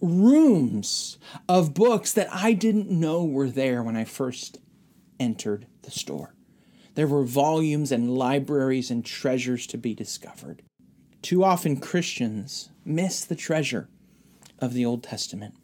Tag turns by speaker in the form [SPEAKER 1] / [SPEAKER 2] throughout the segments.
[SPEAKER 1] rooms of books that I didn't know were there when I first entered the store. There were volumes and libraries and treasures to be discovered. Too often, Christians miss the treasure of the Old Testament.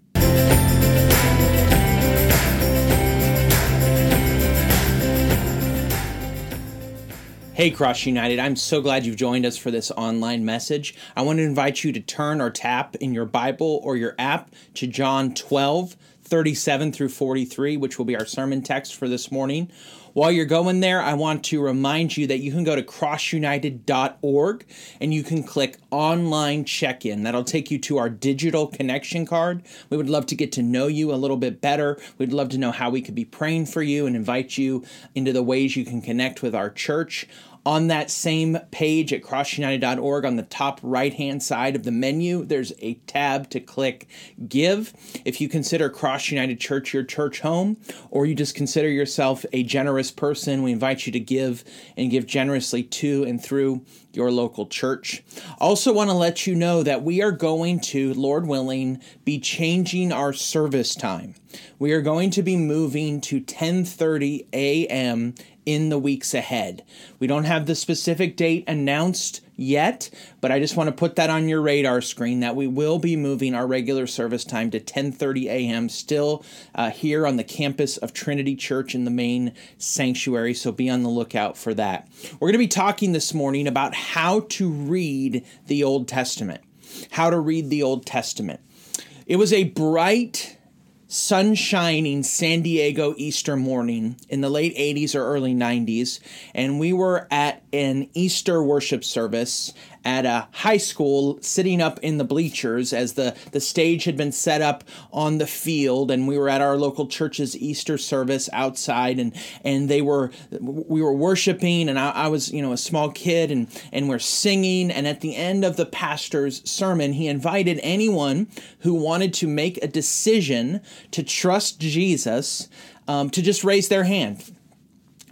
[SPEAKER 1] Hey, Cross United, I'm so glad you've joined us for this online message. I want to invite you to turn or tap in your Bible or your app to John 12, 37 through 43, which will be our sermon text for this morning. While you're going there, I want to remind you that you can go to crossunited.org and you can click online check in. That'll take you to our digital connection card. We would love to get to know you a little bit better. We'd love to know how we could be praying for you and invite you into the ways you can connect with our church. On that same page at crossunited.org, on the top right hand side of the menu, there's a tab to click Give. If you consider Cross United Church your church home, or you just consider yourself a generous person, we invite you to give and give generously to and through your local church. Also, want to let you know that we are going to, Lord willing, be changing our service time. We are going to be moving to 10:30 a.m in the weeks ahead. We don't have the specific date announced yet, but I just want to put that on your radar screen that we will be moving our regular service time to 10:30 a.m. still uh, here on the campus of Trinity Church in the main sanctuary, so be on the lookout for that. We're going to be talking this morning about how to read the Old Testament. How to read the Old Testament. It was a bright sunshining San Diego Easter morning in the late 80s or early 90s, and we were at an Easter worship service at a high school sitting up in the bleachers as the, the stage had been set up on the field and we were at our local church's Easter service outside and and they were we were worshiping and I, I was you know a small kid and and we're singing and at the end of the pastor's sermon he invited anyone who wanted to make a decision to trust Jesus um, to just raise their hand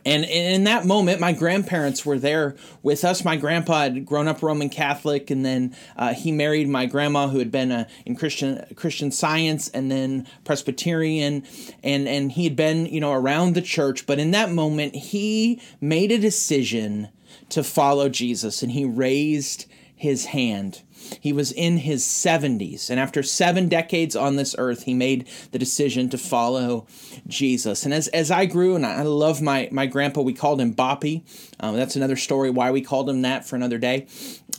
[SPEAKER 1] and in that moment, my grandparents were there with us. My grandpa had grown up Roman Catholic, and then uh, he married my grandma, who had been uh, in Christian Christian Science, and then Presbyterian, and and he had been you know around the church. But in that moment, he made a decision to follow Jesus, and he raised his hand. He was in his 70s, and after seven decades on this earth, he made the decision to follow Jesus. And as, as I grew, and I love my, my grandpa, we called him Boppy. Um, that's another story why we called him that for another day.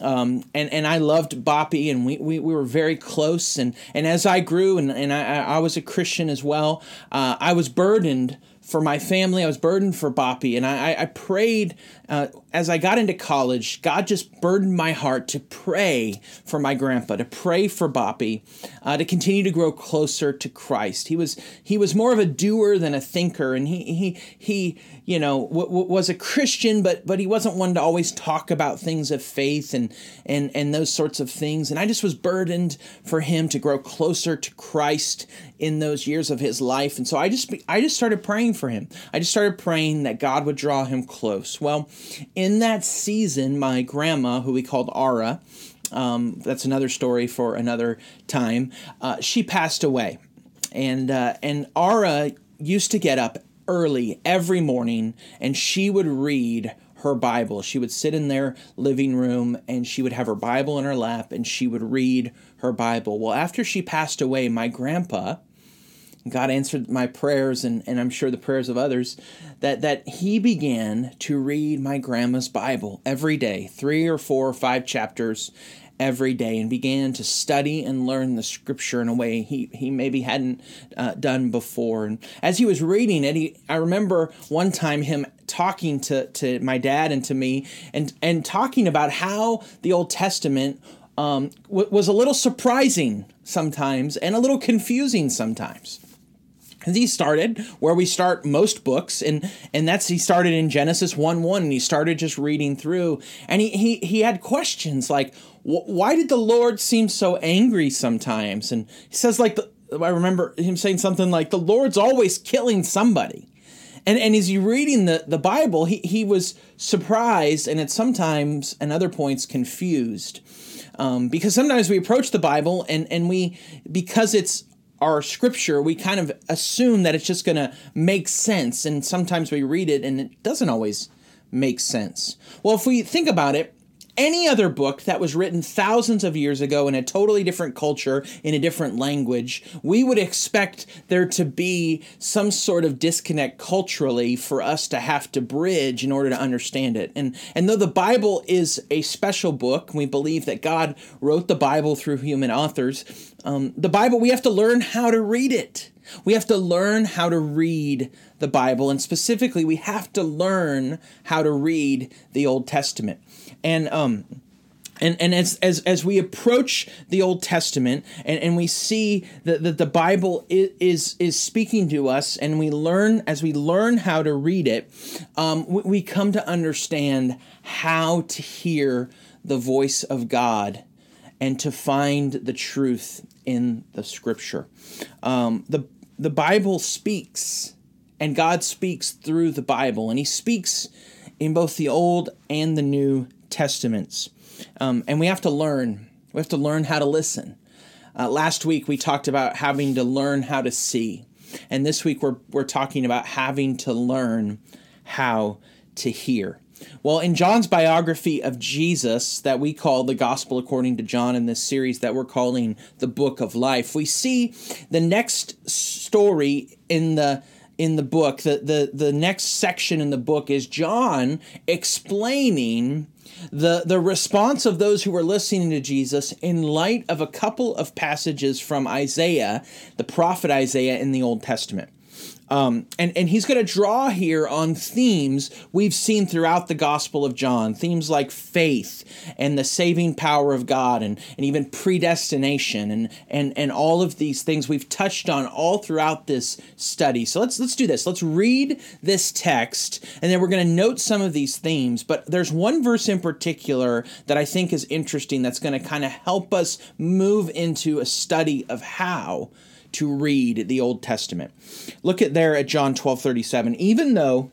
[SPEAKER 1] Um, and, and I loved Boppy, and we, we, we were very close. And, and as I grew, and, and I, I was a Christian as well, uh, I was burdened for my family. I was burdened for Boppy, and I, I prayed uh, as I got into college. God just burdened my heart to pray for my grandpa, to pray for Boppy, uh, to continue to grow closer to Christ. He was he was more of a doer than a thinker, and he he he you know w- w- was a Christian, but but he wasn't one to always talk about things of faith and and and those sorts of things. And I just was burdened for him to grow closer to Christ in those years of his life. And so I just I just started praying for him. I just started praying that God would draw him close. Well, in that season, my grandma, who we called Ara, um, that's another story for another time. Uh, she passed away, and uh, and Ara used to get up early every morning, and she would read her Bible. She would sit in their living room and she would have her Bible in her lap and she would read her Bible. Well, after she passed away, my grandpa, God answered my prayers and, and I'm sure the prayers of others, that, that he began to read my grandma's Bible every day, three or four or five chapters every day, and began to study and learn the scripture in a way he, he maybe hadn't uh, done before. And as he was reading it, he, I remember one time him talking to, to my dad and to me and, and talking about how the Old Testament um, w- was a little surprising sometimes and a little confusing sometimes. He started where we start most books, and and that's he started in Genesis one one, and he started just reading through, and he he he had questions like, why did the Lord seem so angry sometimes? And he says like, the, I remember him saying something like, the Lord's always killing somebody, and and as you reading the the Bible, he he was surprised and at sometimes and other points confused. Um, because sometimes we approach the Bible and, and we, because it's our scripture, we kind of assume that it's just going to make sense. And sometimes we read it and it doesn't always make sense. Well, if we think about it, any other book that was written thousands of years ago in a totally different culture, in a different language, we would expect there to be some sort of disconnect culturally for us to have to bridge in order to understand it. And, and though the Bible is a special book, we believe that God wrote the Bible through human authors, um, the Bible, we have to learn how to read it. We have to learn how to read the Bible, and specifically, we have to learn how to read the Old Testament. And um and and as as as we approach the Old Testament and, and we see that, that the Bible is, is speaking to us and we learn as we learn how to read it, um, we, we come to understand how to hear the voice of God and to find the truth in the Scripture. Um, the the Bible speaks, and God speaks through the Bible, and He speaks in both the Old and the New Testaments. Um, and we have to learn. We have to learn how to listen. Uh, last week we talked about having to learn how to see. And this week we're, we're talking about having to learn how to hear. Well, in John's biography of Jesus, that we call the Gospel according to John in this series that we're calling the Book of Life, we see the next story in the in the book. The, the, the next section in the book is John explaining the, the response of those who were listening to Jesus in light of a couple of passages from Isaiah, the prophet Isaiah in the Old Testament. Um, and, and he's going to draw here on themes we've seen throughout the Gospel of John, themes like faith and the saving power of God and, and even predestination and, and, and all of these things we've touched on all throughout this study. So let's, let's do this. Let's read this text and then we're going to note some of these themes. But there's one verse in particular that I think is interesting that's going to kind of help us move into a study of how to read the Old Testament. Look at there at John 12 37. Even though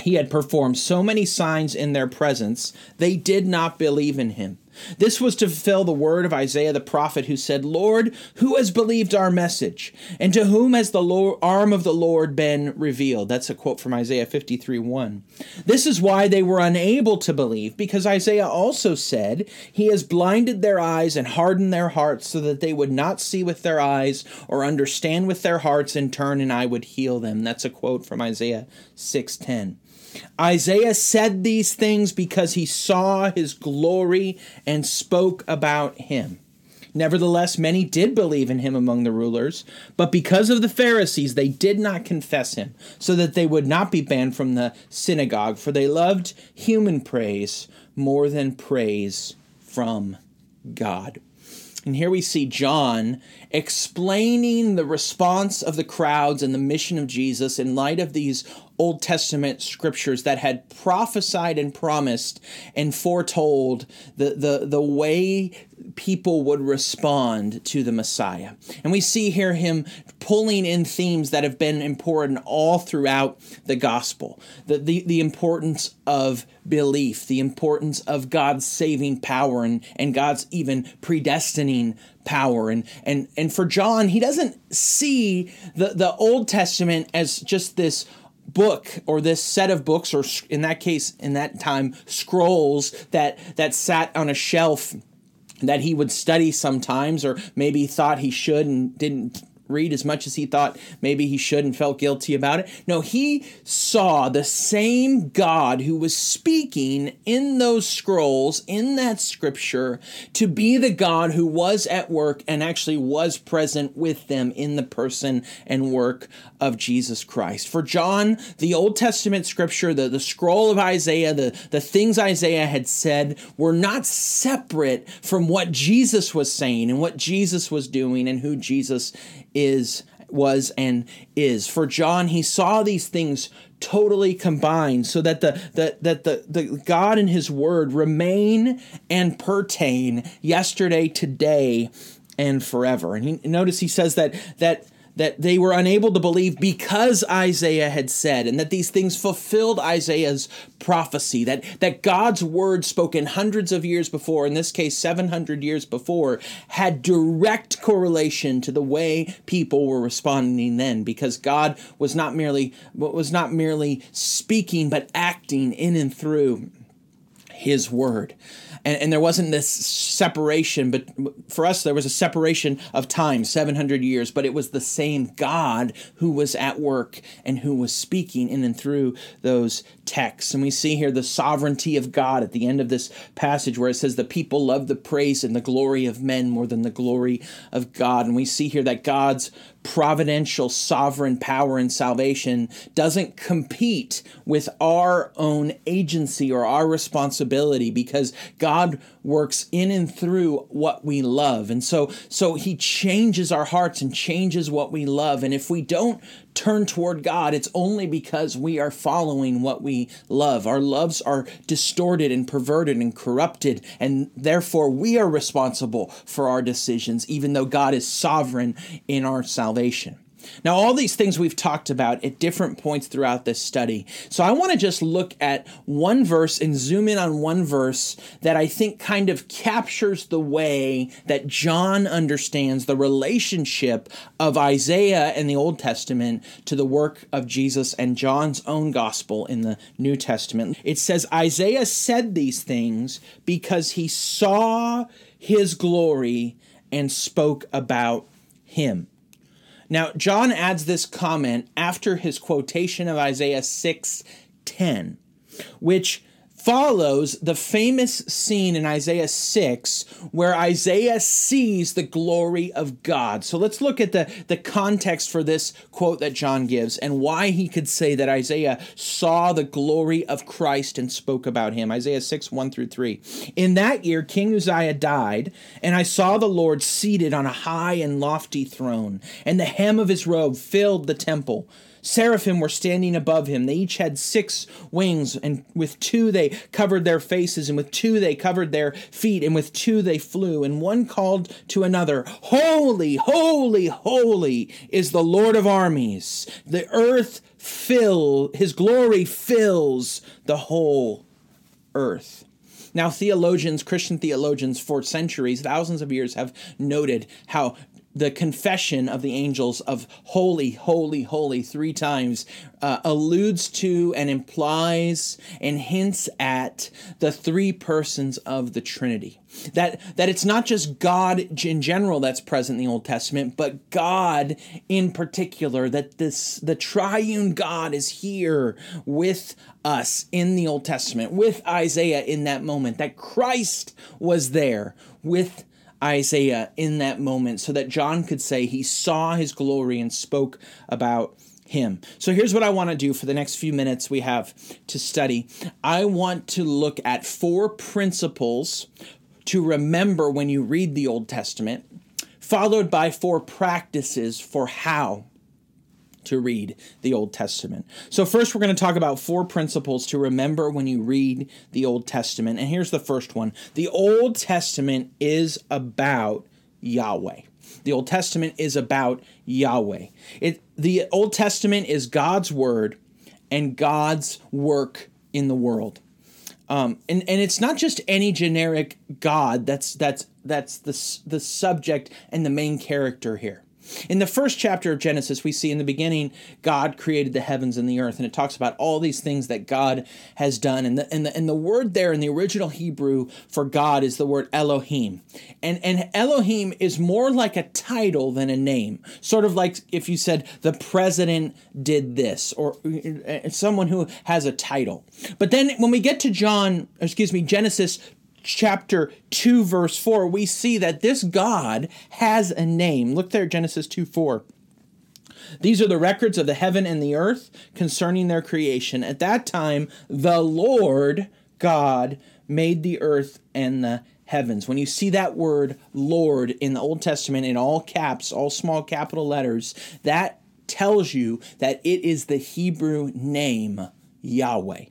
[SPEAKER 1] he had performed so many signs in their presence, they did not believe in him. This was to fulfill the word of Isaiah the prophet, who said, Lord, who has believed our message? And to whom has the Lord, arm of the Lord been revealed? That's a quote from Isaiah 53 1. This is why they were unable to believe, because Isaiah also said, He has blinded their eyes and hardened their hearts so that they would not see with their eyes or understand with their hearts and turn and I would heal them. That's a quote from Isaiah 6:10. Isaiah said these things because he saw his glory and spoke about him. Nevertheless, many did believe in him among the rulers, but because of the Pharisees, they did not confess him, so that they would not be banned from the synagogue, for they loved human praise more than praise from God. And here we see John explaining the response of the crowds and the mission of Jesus in light of these Old Testament scriptures that had prophesied and promised and foretold the, the, the way people would respond to the Messiah. And we see here him pulling in themes that have been important all throughout the gospel the, the, the importance of belief, the importance of God's saving power and, and God's even predestining power. And, and, and for John, he doesn't see the, the Old Testament as just this book or this set of books or in that case in that time scrolls that that sat on a shelf that he would study sometimes or maybe thought he should and didn't read as much as he thought maybe he should and felt guilty about it. No, he saw the same God who was speaking in those scrolls, in that scripture, to be the God who was at work and actually was present with them in the person and work of Jesus Christ. For John, the Old Testament scripture, the, the scroll of Isaiah, the, the things Isaiah had said were not separate from what Jesus was saying and what Jesus was doing and who Jesus is was and is. For John, he saw these things totally combined so that the, the that the, the God and his word remain and pertain yesterday, today, and forever. And he, notice he says that that that they were unable to believe because Isaiah had said, and that these things fulfilled Isaiah's prophecy, that, that God's word spoken hundreds of years before, in this case 700 years before, had direct correlation to the way people were responding then, because God was not merely was not merely speaking, but acting in and through his word and, and there wasn't this separation but for us there was a separation of time 700 years but it was the same god who was at work and who was speaking in and through those texts. And we see here the sovereignty of god at the end of this passage where it says the people love the praise and the glory of men more than the glory of god. And we see here that god's providential sovereign power and salvation doesn't compete with our own agency or our responsibility because God works in and through what we love. And so so he changes our hearts and changes what we love. And if we don't turn toward God, it's only because we are following what we love. Our loves are distorted and perverted and corrupted, and therefore we are responsible for our decisions, even though God is sovereign in our salvation. Now, all these things we've talked about at different points throughout this study. So I want to just look at one verse and zoom in on one verse that I think kind of captures the way that John understands the relationship of Isaiah and the Old Testament to the work of Jesus and John's own gospel in the New Testament. It says, Isaiah said these things because he saw his glory and spoke about him. Now, John adds this comment after his quotation of Isaiah 6:10, which follows the famous scene in Isaiah 6 where Isaiah sees the glory of God. So let's look at the, the context for this quote that John gives and why he could say that Isaiah saw the glory of Christ and spoke about him. Isaiah 6, 1 through 3. In that year, King Uzziah died, and I saw the Lord seated on a high and lofty throne, and the hem of his robe filled the temple. Seraphim were standing above him. They each had six wings, and with two they covered their faces, and with two they covered their feet, and with two they flew. And one called to another, Holy, holy, holy is the Lord of armies. The earth fill, his glory fills the whole earth. Now, theologians, Christian theologians for centuries, thousands of years, have noted how the confession of the angels of holy, holy, holy three times uh, alludes to and implies and hints at the three persons of the Trinity. That, that it's not just God in general that's present in the Old Testament, but God in particular, that this the triune God is here with us in the Old Testament, with Isaiah in that moment, that Christ was there with Isaiah in that moment so that John could say he saw his glory and spoke about him. So here's what I want to do for the next few minutes we have to study. I want to look at four principles to remember when you read the Old Testament, followed by four practices for how to read the Old Testament. So, first, we're going to talk about four principles to remember when you read the Old Testament. And here's the first one The Old Testament is about Yahweh. The Old Testament is about Yahweh. It, the Old Testament is God's word and God's work in the world. Um, and, and it's not just any generic God that's that's that's the, the subject and the main character here. In the first chapter of Genesis, we see in the beginning, God created the heavens and the earth, and it talks about all these things that God has done. And the, and the, and the word there in the original Hebrew for God is the word Elohim. And, and Elohim is more like a title than a name. Sort of like if you said, the president did this, or uh, someone who has a title. But then when we get to John, excuse me, Genesis chapter 2 verse 4 we see that this god has a name. Look there genesis 2 4 these are the records of the heaven and the earth concerning their creation. At that time the lord god made the earth and the heavens. When you see that word lord in the old testament in all caps all small capital letters that tells you that it is the hebrew name yahweh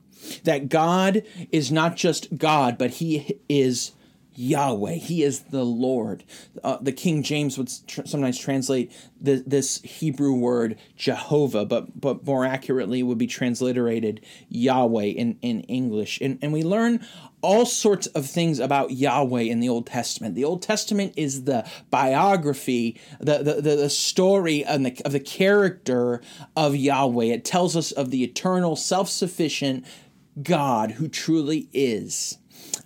[SPEAKER 1] that God is not just God, but He is Yahweh. He is the Lord. Uh, the King James would tr- sometimes translate the, this Hebrew word Jehovah, but but more accurately would be transliterated Yahweh in, in English. And, and we learn all sorts of things about Yahweh in the Old Testament. The Old Testament is the biography, the, the, the, the story of the, of the character of Yahweh. It tells us of the eternal, self sufficient God who truly is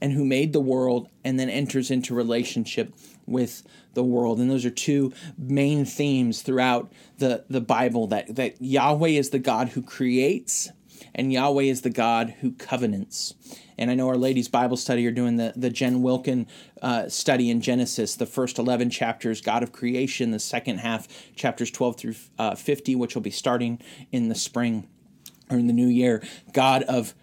[SPEAKER 1] and who made the world and then enters into relationship with the world. And those are two main themes throughout the, the Bible that, that Yahweh is the God who creates and Yahweh is the God who covenants. And I know our ladies' Bible study are doing the, the Jen Wilkin uh, study in Genesis, the first 11 chapters, God of creation, the second half, chapters 12 through uh, 50, which will be starting in the spring or in the new year, God of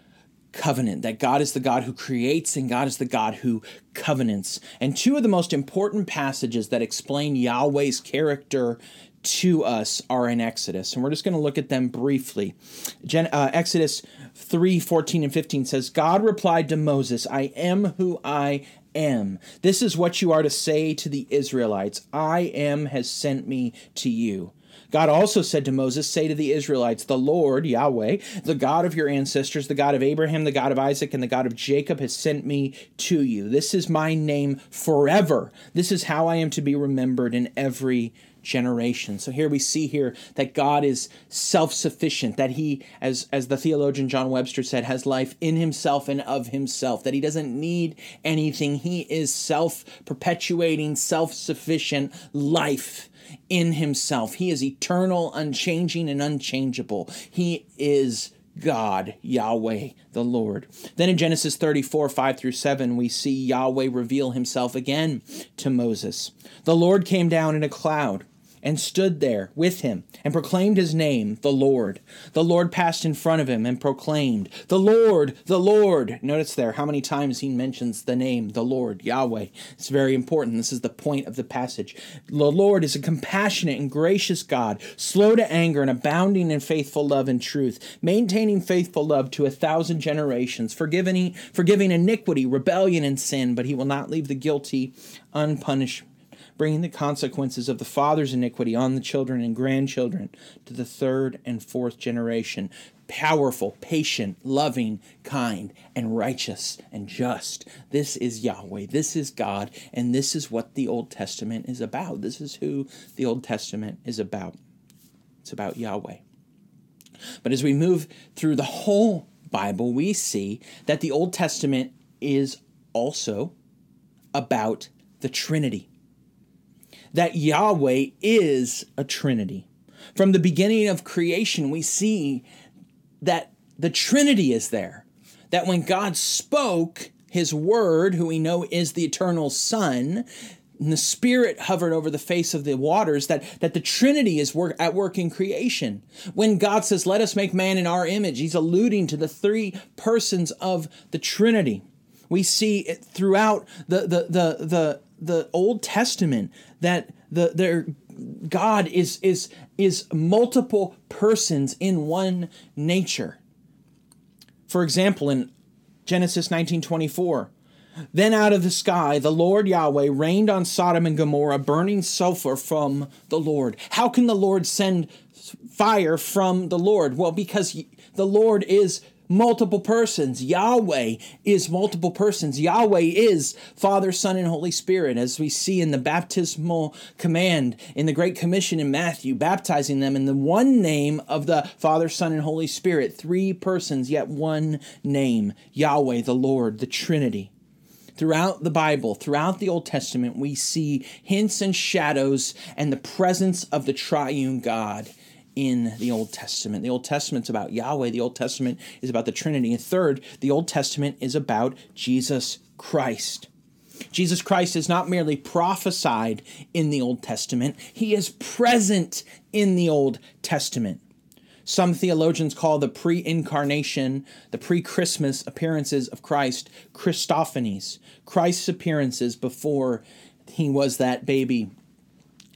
[SPEAKER 1] covenant, that God is the God who creates and God is the God who covenants. And two of the most important passages that explain Yahweh's character to us are in Exodus. And we're just going to look at them briefly. Gen- uh, Exodus 3 14 and 15 says, God replied to Moses, I am who I am. This is what you are to say to the Israelites I am has sent me to you. God also said to Moses, Say to the Israelites, The Lord, Yahweh, the God of your ancestors, the God of Abraham, the God of Isaac, and the God of Jacob, has sent me to you. This is my name forever. This is how I am to be remembered in every generation. So here we see here that God is self-sufficient, that he as as the theologian John Webster said has life in himself and of himself, that he doesn't need anything. He is self-perpetuating, self-sufficient life in himself. He is eternal, unchanging, and unchangeable. He is God, Yahweh, the Lord. Then in Genesis 34, 5 through 7, we see Yahweh reveal himself again to Moses. The Lord came down in a cloud and stood there with him and proclaimed his name, the Lord. The Lord passed in front of him and proclaimed, The Lord, the Lord. Notice there how many times he mentions the name, the Lord, Yahweh. It's very important. This is the point of the passage. The Lord is a compassionate and gracious God, slow to anger and abounding in faithful love and truth, maintaining faithful love to a thousand generations, forgiving, forgiving iniquity, rebellion, and sin, but he will not leave the guilty unpunished bringing the consequences of the father's iniquity on the children and grandchildren to the third and fourth generation. Powerful, patient, loving, kind, and righteous and just. This is Yahweh. This is God. And this is what the Old Testament is about. This is who the Old Testament is about. It's about Yahweh. But as we move through the whole Bible, we see that the Old Testament is also about the Trinity that Yahweh is a Trinity. From the beginning of creation, we see that the Trinity is there. That when God spoke his word, who we know is the eternal Son, and the Spirit hovered over the face of the waters, that, that the Trinity is work, at work in creation. When God says, Let us make man in our image, he's alluding to the three persons of the Trinity. We see it throughout the, the, the, the, the Old Testament that the their God is is is multiple persons in one nature. For example, in Genesis 19:24, then out of the sky the Lord Yahweh rained on Sodom and Gomorrah burning sulfur from the Lord. How can the Lord send fire from the Lord? Well, because the Lord is multiple persons. Yahweh is multiple persons. Yahweh is Father, Son, and Holy Spirit, as we see in the baptismal command in the Great Commission in Matthew, baptizing them in the one name of the Father, Son, and Holy Spirit. Three persons, yet one name Yahweh, the Lord, the Trinity. Throughout the Bible, throughout the Old Testament, we see hints and shadows and the presence of the triune God in the Old Testament. The Old Testament's about Yahweh, the Old Testament is about the Trinity. And third, the Old Testament is about Jesus Christ. Jesus Christ is not merely prophesied in the Old Testament, he is present in the Old Testament. Some theologians call the pre incarnation, the pre Christmas appearances of Christ Christophanies, Christ's appearances before he was that baby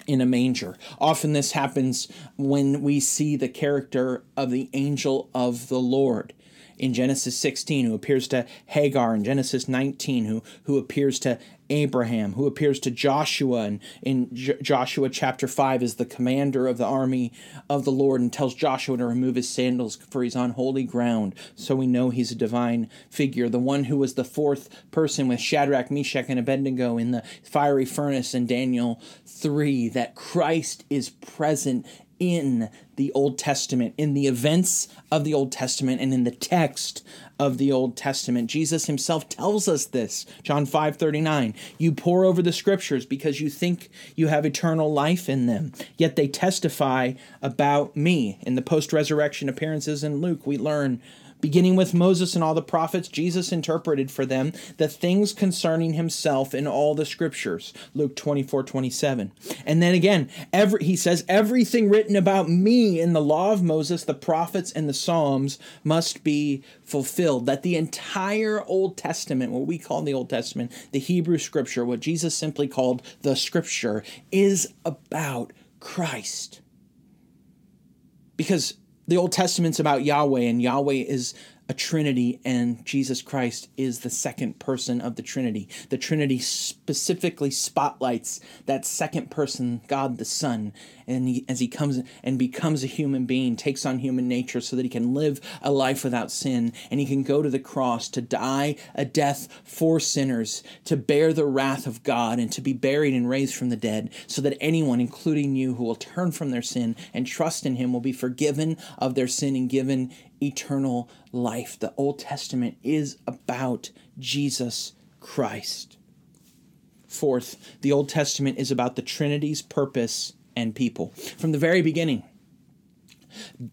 [SPEAKER 1] in a manger. Often this happens when we see the character of the angel of the Lord. in Genesis 16, who appears to Hagar in Genesis 19, who, who appears to Abraham, who appears to Joshua and in J- Joshua chapter 5 is the commander of the army of the Lord and tells Joshua to remove his sandals for he's on holy ground. So we know he's a divine figure. The one who was the fourth person with Shadrach, Meshach, and Abednego in the fiery furnace in Daniel 3, that Christ is present in the Old Testament, in the events of the Old Testament, and in the text of the Old Testament. Jesus himself tells us this. John 5 39. You pore over the scriptures because you think you have eternal life in them, yet they testify about me. In the post resurrection appearances in Luke, we learn Beginning with Moses and all the prophets, Jesus interpreted for them the things concerning himself in all the scriptures. Luke 24, 27. And then again, every, he says, everything written about me in the law of Moses, the prophets, and the Psalms must be fulfilled. That the entire Old Testament, what we call the Old Testament, the Hebrew scripture, what Jesus simply called the scripture, is about Christ. Because the Old Testament's about Yahweh, and Yahweh is a Trinity, and Jesus Christ is the second person of the Trinity. The Trinity specifically spotlights that second person, God the Son, and he, as he comes and becomes a human being, takes on human nature so that he can live a life without sin, and he can go to the cross to die a death for sinners, to bear the wrath of God, and to be buried and raised from the dead, so that anyone, including you, who will turn from their sin and trust in him, will be forgiven of their sin and given eternal life. The Old Testament is about Jesus Christ. Fourth, the Old Testament is about the Trinity's purpose and people. From the very beginning,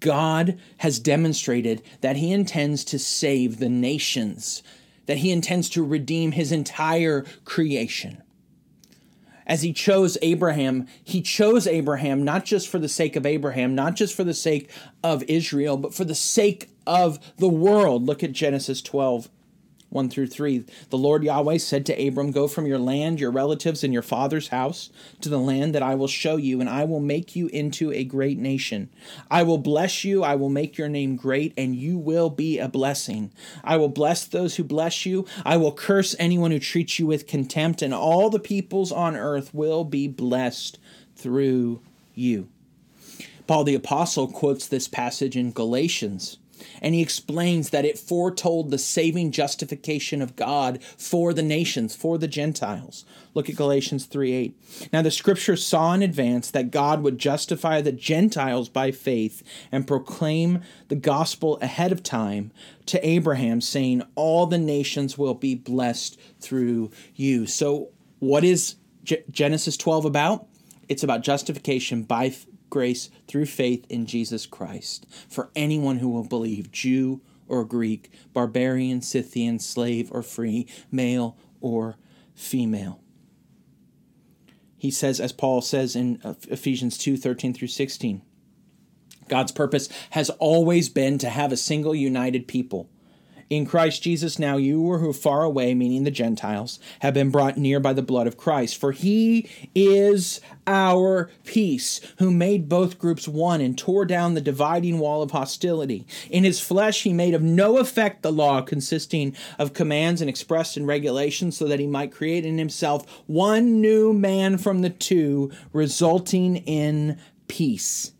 [SPEAKER 1] God has demonstrated that He intends to save the nations, that He intends to redeem His entire creation as he chose Abraham, he chose Abraham not just for the sake of Abraham, not just for the sake of Israel, but for the sake of the world. Look at Genesis 12. 1 through 3. The Lord Yahweh said to Abram, Go from your land, your relatives, and your father's house to the land that I will show you, and I will make you into a great nation. I will bless you, I will make your name great, and you will be a blessing. I will bless those who bless you, I will curse anyone who treats you with contempt, and all the peoples on earth will be blessed through you. Paul the Apostle quotes this passage in Galatians and he explains that it foretold the saving justification of God for the nations, for the Gentiles. Look at Galatians 3 8. Now the scripture saw in advance that God would justify the Gentiles by faith and proclaim the gospel ahead of time to Abraham, saying, All the nations will be blessed through you. So, what is G- Genesis 12 about? It's about justification by grace through faith in Jesus Christ for anyone who will believe, Jew or Greek, barbarian, Scythian, slave or free, male or female. He says, as Paul says in Ephesians 2 13 through 16, God's purpose has always been to have a single united people in Christ Jesus, now you who are far away, meaning the Gentiles, have been brought near by the blood of Christ. For he is our peace, who made both groups one and tore down the dividing wall of hostility. In his flesh, he made of no effect the law consisting of commands and expressed in regulations, so that he might create in himself one new man from the two, resulting in peace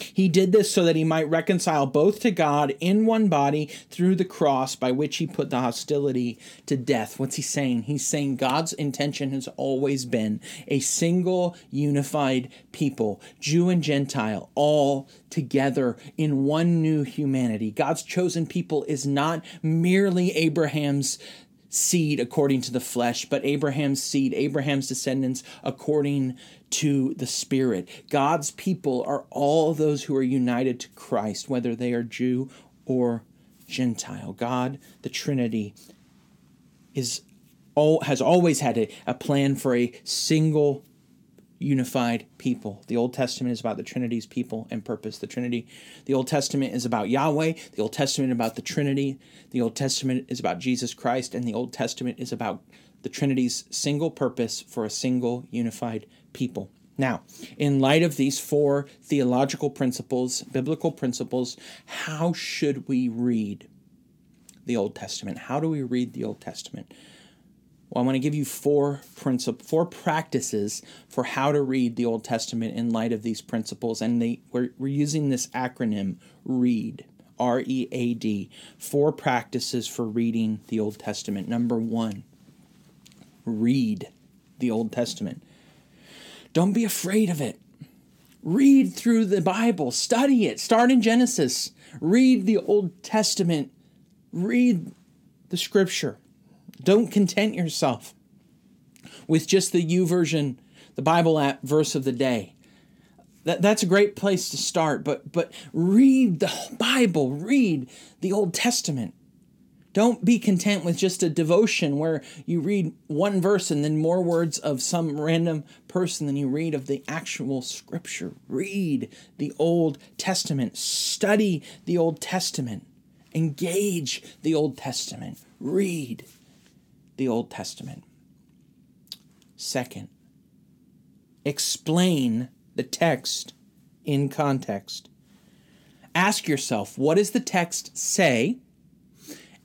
[SPEAKER 1] he did this so that he might reconcile both to God in one body through the cross by which he put the hostility to death. What's he saying? He's saying God's intention has always been a single unified people, Jew and Gentile, all together in one new humanity. God's chosen people is not merely Abraham's seed according to the flesh, but Abraham's seed, Abraham's descendants according to the Spirit. God's people are all those who are united to Christ, whether they are Jew or Gentile. God, the Trinity, is all, has always had a, a plan for a single unified people. The Old Testament is about the Trinity's people and purpose. The Trinity, the Old Testament is about Yahweh, the Old Testament about the Trinity, the Old Testament is about Jesus Christ, and the Old Testament is about the Trinity's single purpose for a single unified people. Now, in light of these four theological principles, biblical principles, how should we read the Old Testament. How do we read the Old Testament? Well, I want to give you four princip- four practices for how to read the Old Testament in light of these principles, and they, we're, we're using this acronym READ. R E A D. Four practices for reading the Old Testament. Number one, read the Old Testament. Don't be afraid of it. Read through the Bible, study it. Start in Genesis. Read the Old Testament. Read the scripture. Don't content yourself with just the U YouVersion, the Bible app verse of the day. That, that's a great place to start, but but read the Bible, read the Old Testament. Don't be content with just a devotion where you read one verse and then more words of some random person than you read of the actual scripture. Read the Old Testament, study the Old Testament, engage the Old Testament, read the Old Testament. Second, explain the text in context. Ask yourself, what does the text say?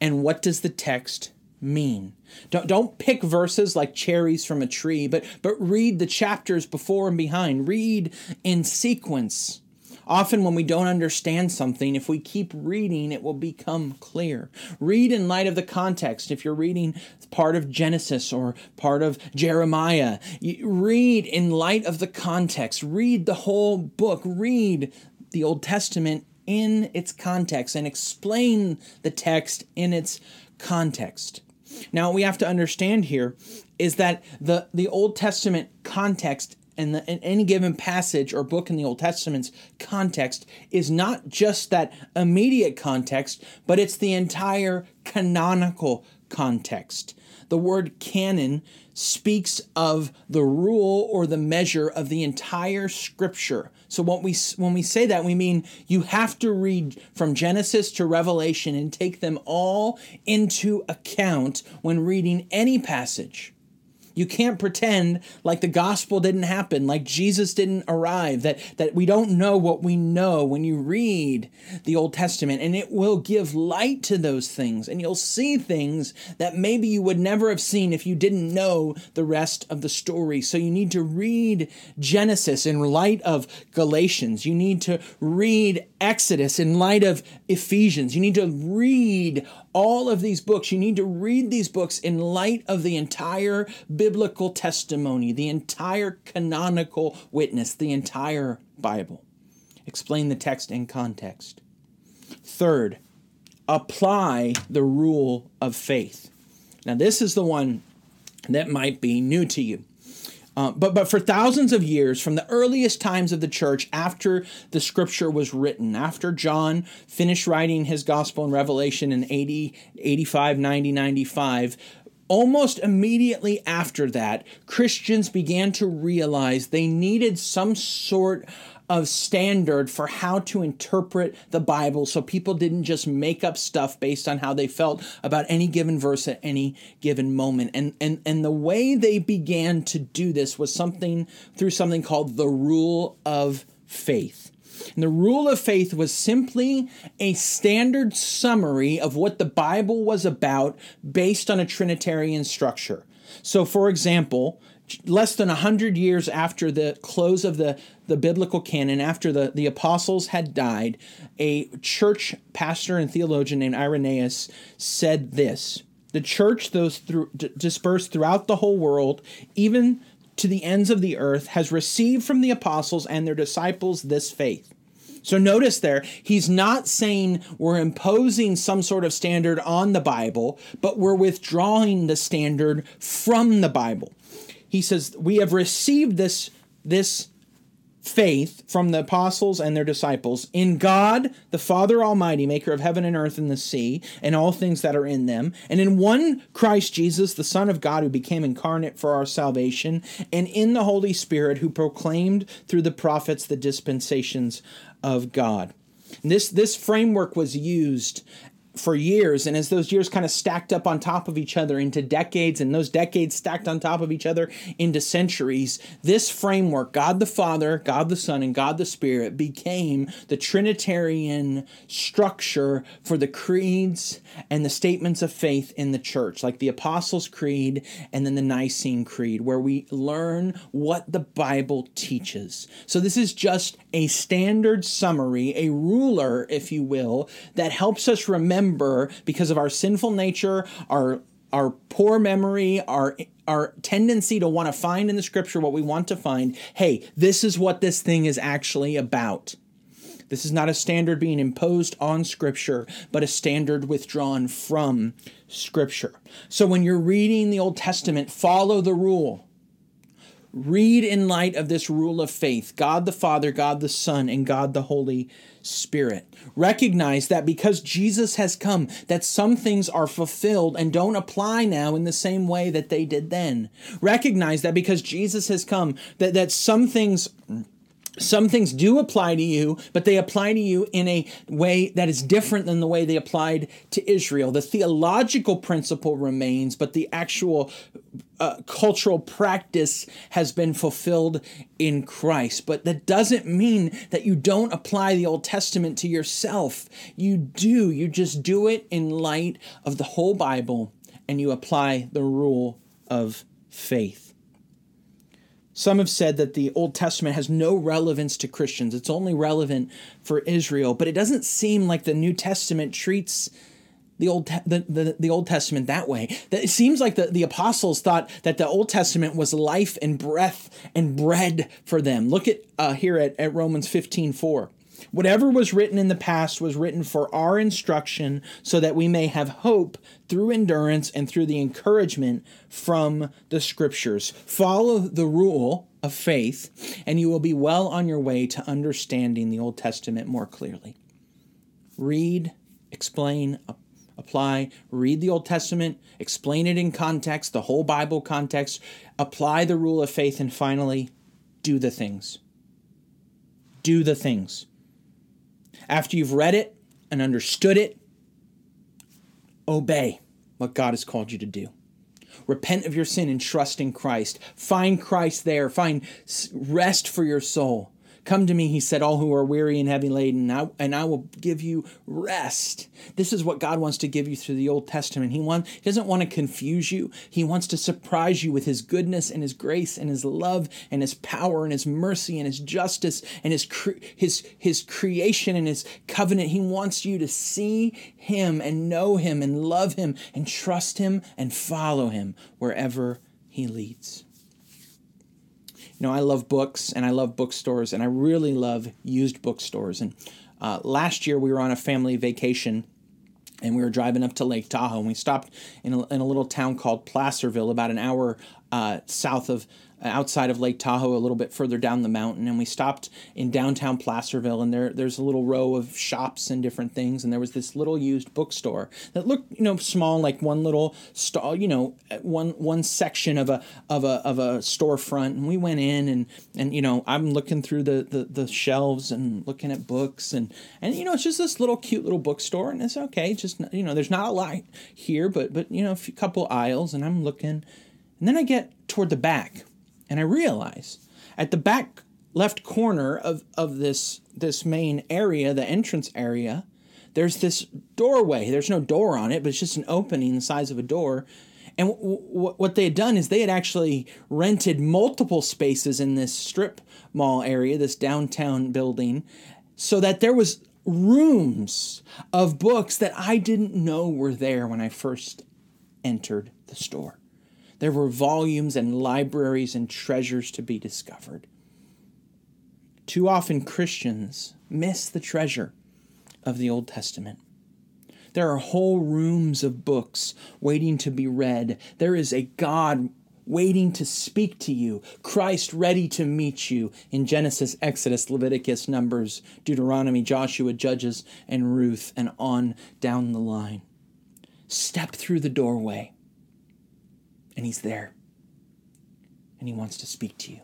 [SPEAKER 1] and what does the text mean? Don't, don't pick verses like cherries from a tree, but, but read the chapters before and behind. Read in sequence. Often, when we don't understand something, if we keep reading, it will become clear. Read in light of the context. If you're reading part of Genesis or part of Jeremiah, read in light of the context. Read the whole book. Read the Old Testament in its context and explain the text in its context. Now, what we have to understand here is that the, the Old Testament context and the, in any given passage or book in the Old Testament's context is not just that immediate context, but it's the entire canonical context. The word canon speaks of the rule or the measure of the entire scripture. So when we when we say that we mean you have to read from Genesis to Revelation and take them all into account when reading any passage. You can't pretend like the gospel didn't happen, like Jesus didn't arrive, that, that we don't know what we know when you read the Old Testament. And it will give light to those things. And you'll see things that maybe you would never have seen if you didn't know the rest of the story. So you need to read Genesis in light of Galatians. You need to read Exodus in light of Ephesians. You need to read all of these books. You need to read these books in light of the entire biblical testimony, the entire canonical witness, the entire Bible. Explain the text in context. Third, apply the rule of faith. Now, this is the one that might be new to you. Uh, but, but for thousands of years, from the earliest times of the church, after the scripture was written, after John finished writing his gospel in Revelation in 80, 85, 90, 95, almost immediately after that, Christians began to realize they needed some sort of standard for how to interpret the Bible so people didn't just make up stuff based on how they felt about any given verse at any given moment. And and and the way they began to do this was something through something called the rule of faith. And the rule of faith was simply a standard summary of what the Bible was about based on a Trinitarian structure. So, for example, less than 100 years after the close of the, the biblical canon, after the, the apostles had died, a church pastor and theologian named Irenaeus said this The church, those through, dispersed throughout the whole world, even to the ends of the earth, has received from the apostles and their disciples this faith. So notice there, he's not saying we're imposing some sort of standard on the Bible, but we're withdrawing the standard from the Bible he says, We have received this, this faith from the apostles and their disciples in God, the Father Almighty, maker of heaven and earth and the sea, and all things that are in them, and in one Christ Jesus, the Son of God, who became incarnate for our salvation, and in the Holy Spirit, who proclaimed through the prophets the dispensations of God. this, this framework was used for years and as those years kind of stacked up on top of each other into decades and those decades stacked on top of each other into centuries this framework god the father god the son and god the spirit became the trinitarian structure for the creeds and the statements of faith in the church like the apostles creed and then the nicene creed where we learn what the bible teaches. So this is just a standard summary a ruler if you will that helps us remember remember because of our sinful nature, our our poor memory, our our tendency to want to find in the scripture what we want to find. Hey, this is what this thing is actually about. This is not a standard being imposed on Scripture, but a standard withdrawn from Scripture. So when you're reading the Old Testament, follow the rule. Read in light of this rule of faith God the Father, God the Son, and God the Holy Spirit. Recognize that because Jesus has come, that some things are fulfilled and don't apply now in the same way that they did then. Recognize that because Jesus has come, that, that some things some things do apply to you, but they apply to you in a way that is different than the way they applied to Israel. The theological principle remains, but the actual uh, cultural practice has been fulfilled in Christ. But that doesn't mean that you don't apply the Old Testament to yourself. You do. You just do it in light of the whole Bible and you apply the rule of faith. Some have said that the Old Testament has no relevance to Christians. It's only relevant for Israel, but it doesn't seem like the New Testament treats the Old the, the, the Old Testament that way. It seems like the, the apostles thought that the Old Testament was life and breath and bread for them. Look at uh, here at, at Romans 15 4. Whatever was written in the past was written for our instruction so that we may have hope through endurance and through the encouragement from the scriptures. Follow the rule of faith, and you will be well on your way to understanding the Old Testament more clearly. Read, explain, apply, read the Old Testament, explain it in context, the whole Bible context, apply the rule of faith, and finally, do the things. Do the things. After you've read it and understood it, obey what God has called you to do. Repent of your sin and trust in Christ. Find Christ there. Find rest for your soul. Come to me, he said, all who are weary and heavy laden, and I, and I will give you rest. This is what God wants to give you through the Old Testament. He, want, he doesn't want to confuse you. He wants to surprise you with his goodness and his grace and his love and his power and his mercy and his justice and his, cre- his, his creation and his covenant. He wants you to see him and know him and love him and trust him and follow him wherever he leads. You know, I love books and I love bookstores and I really love used bookstores. And uh, last year we were on a family vacation and we were driving up to Lake Tahoe and we stopped in a, in a little town called Placerville, about an hour uh, south of Uh, outside of Lake Tahoe, a little bit further down the mountain, and we stopped in downtown Placerville. And there, there's a little row of shops and different things, and there was this little used bookstore that looked, you know, small, like one little stall, you know, uh, one one section of a of a of a storefront. And we went in, and and you know, I'm looking through the the, the shelves and looking at books, and and you know, it's just this little cute little bookstore, and it's okay. Just you know, there's not a lot here, but but you know, a few, couple aisles, and I'm looking, and then I get toward the back and I realize at the back left corner of, of this this main area, the entrance area, there's this doorway. There's no door on it, but it's just an opening the size of a door. And w- w- what they had done is they had actually rented multiple spaces in this strip mall area, this downtown building, so that there was rooms of books that I didn't know were there when I first entered the store. There were volumes and libraries and treasures to be discovered. Too often, Christians miss the treasure of the Old Testament. There are whole rooms of books waiting to be read. There is a God waiting to speak to you, Christ ready to meet you in Genesis, Exodus, Leviticus, Numbers, Deuteronomy, Joshua, Judges, and Ruth, and on down the line. Step through the doorway and He's there. And He wants to speak to you.